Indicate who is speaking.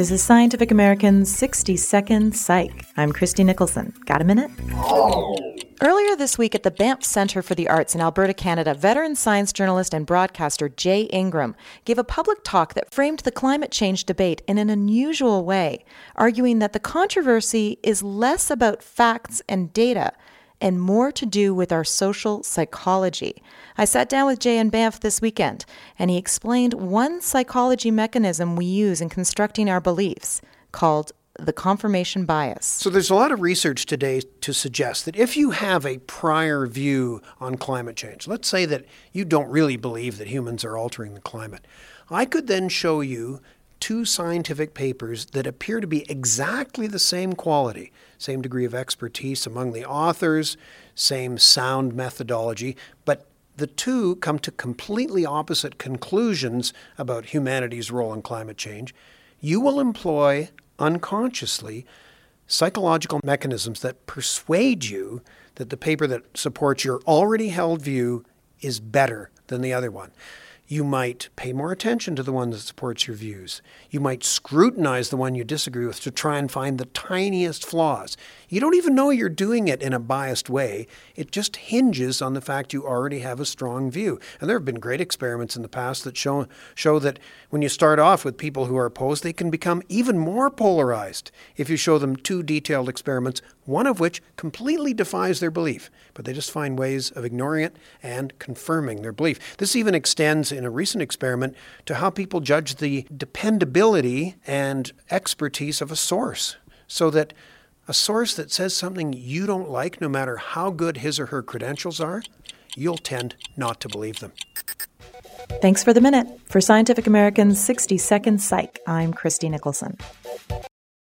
Speaker 1: This is Scientific American's 60 Second Psych. I'm Christie Nicholson. Got a minute? Earlier this week at the Banff Centre for the Arts in Alberta, Canada, veteran science journalist and broadcaster Jay Ingram gave a public talk that framed the climate change debate in an unusual way, arguing that the controversy is less about facts and data and more to do with our social psychology. I sat down with Jay and Banff this weekend, and he explained one psychology mechanism we use in constructing our beliefs called the confirmation bias.
Speaker 2: So there's a lot of research today to suggest that if you have a prior view on climate change, let's say that you don't really believe that humans are altering the climate, I could then show you two scientific papers that appear to be exactly the same quality, same degree of expertise among the authors, same sound methodology, but the two come to completely opposite conclusions about humanity's role in climate change. You will employ unconsciously psychological mechanisms that persuade you that the paper that supports your already held view is better than the other one. You might pay more attention to the one that supports your views. You might scrutinize the one you disagree with to try and find the tiniest flaws. You don't even know you're doing it in a biased way. It just hinges on the fact you already have a strong view. And there have been great experiments in the past that show, show that when you start off with people who are opposed, they can become even more polarized if you show them two detailed experiments, one of which completely defies their belief, but they just find ways of ignoring it and confirming their belief. This even extends in a recent experiment to how people judge the dependability and expertise of a source. So that a source that says something you don't like, no matter how good his or her credentials are, you'll tend not to believe them.
Speaker 1: Thanks for the minute. For Scientific American's 60 Second Psych, I'm Christie Nicholson.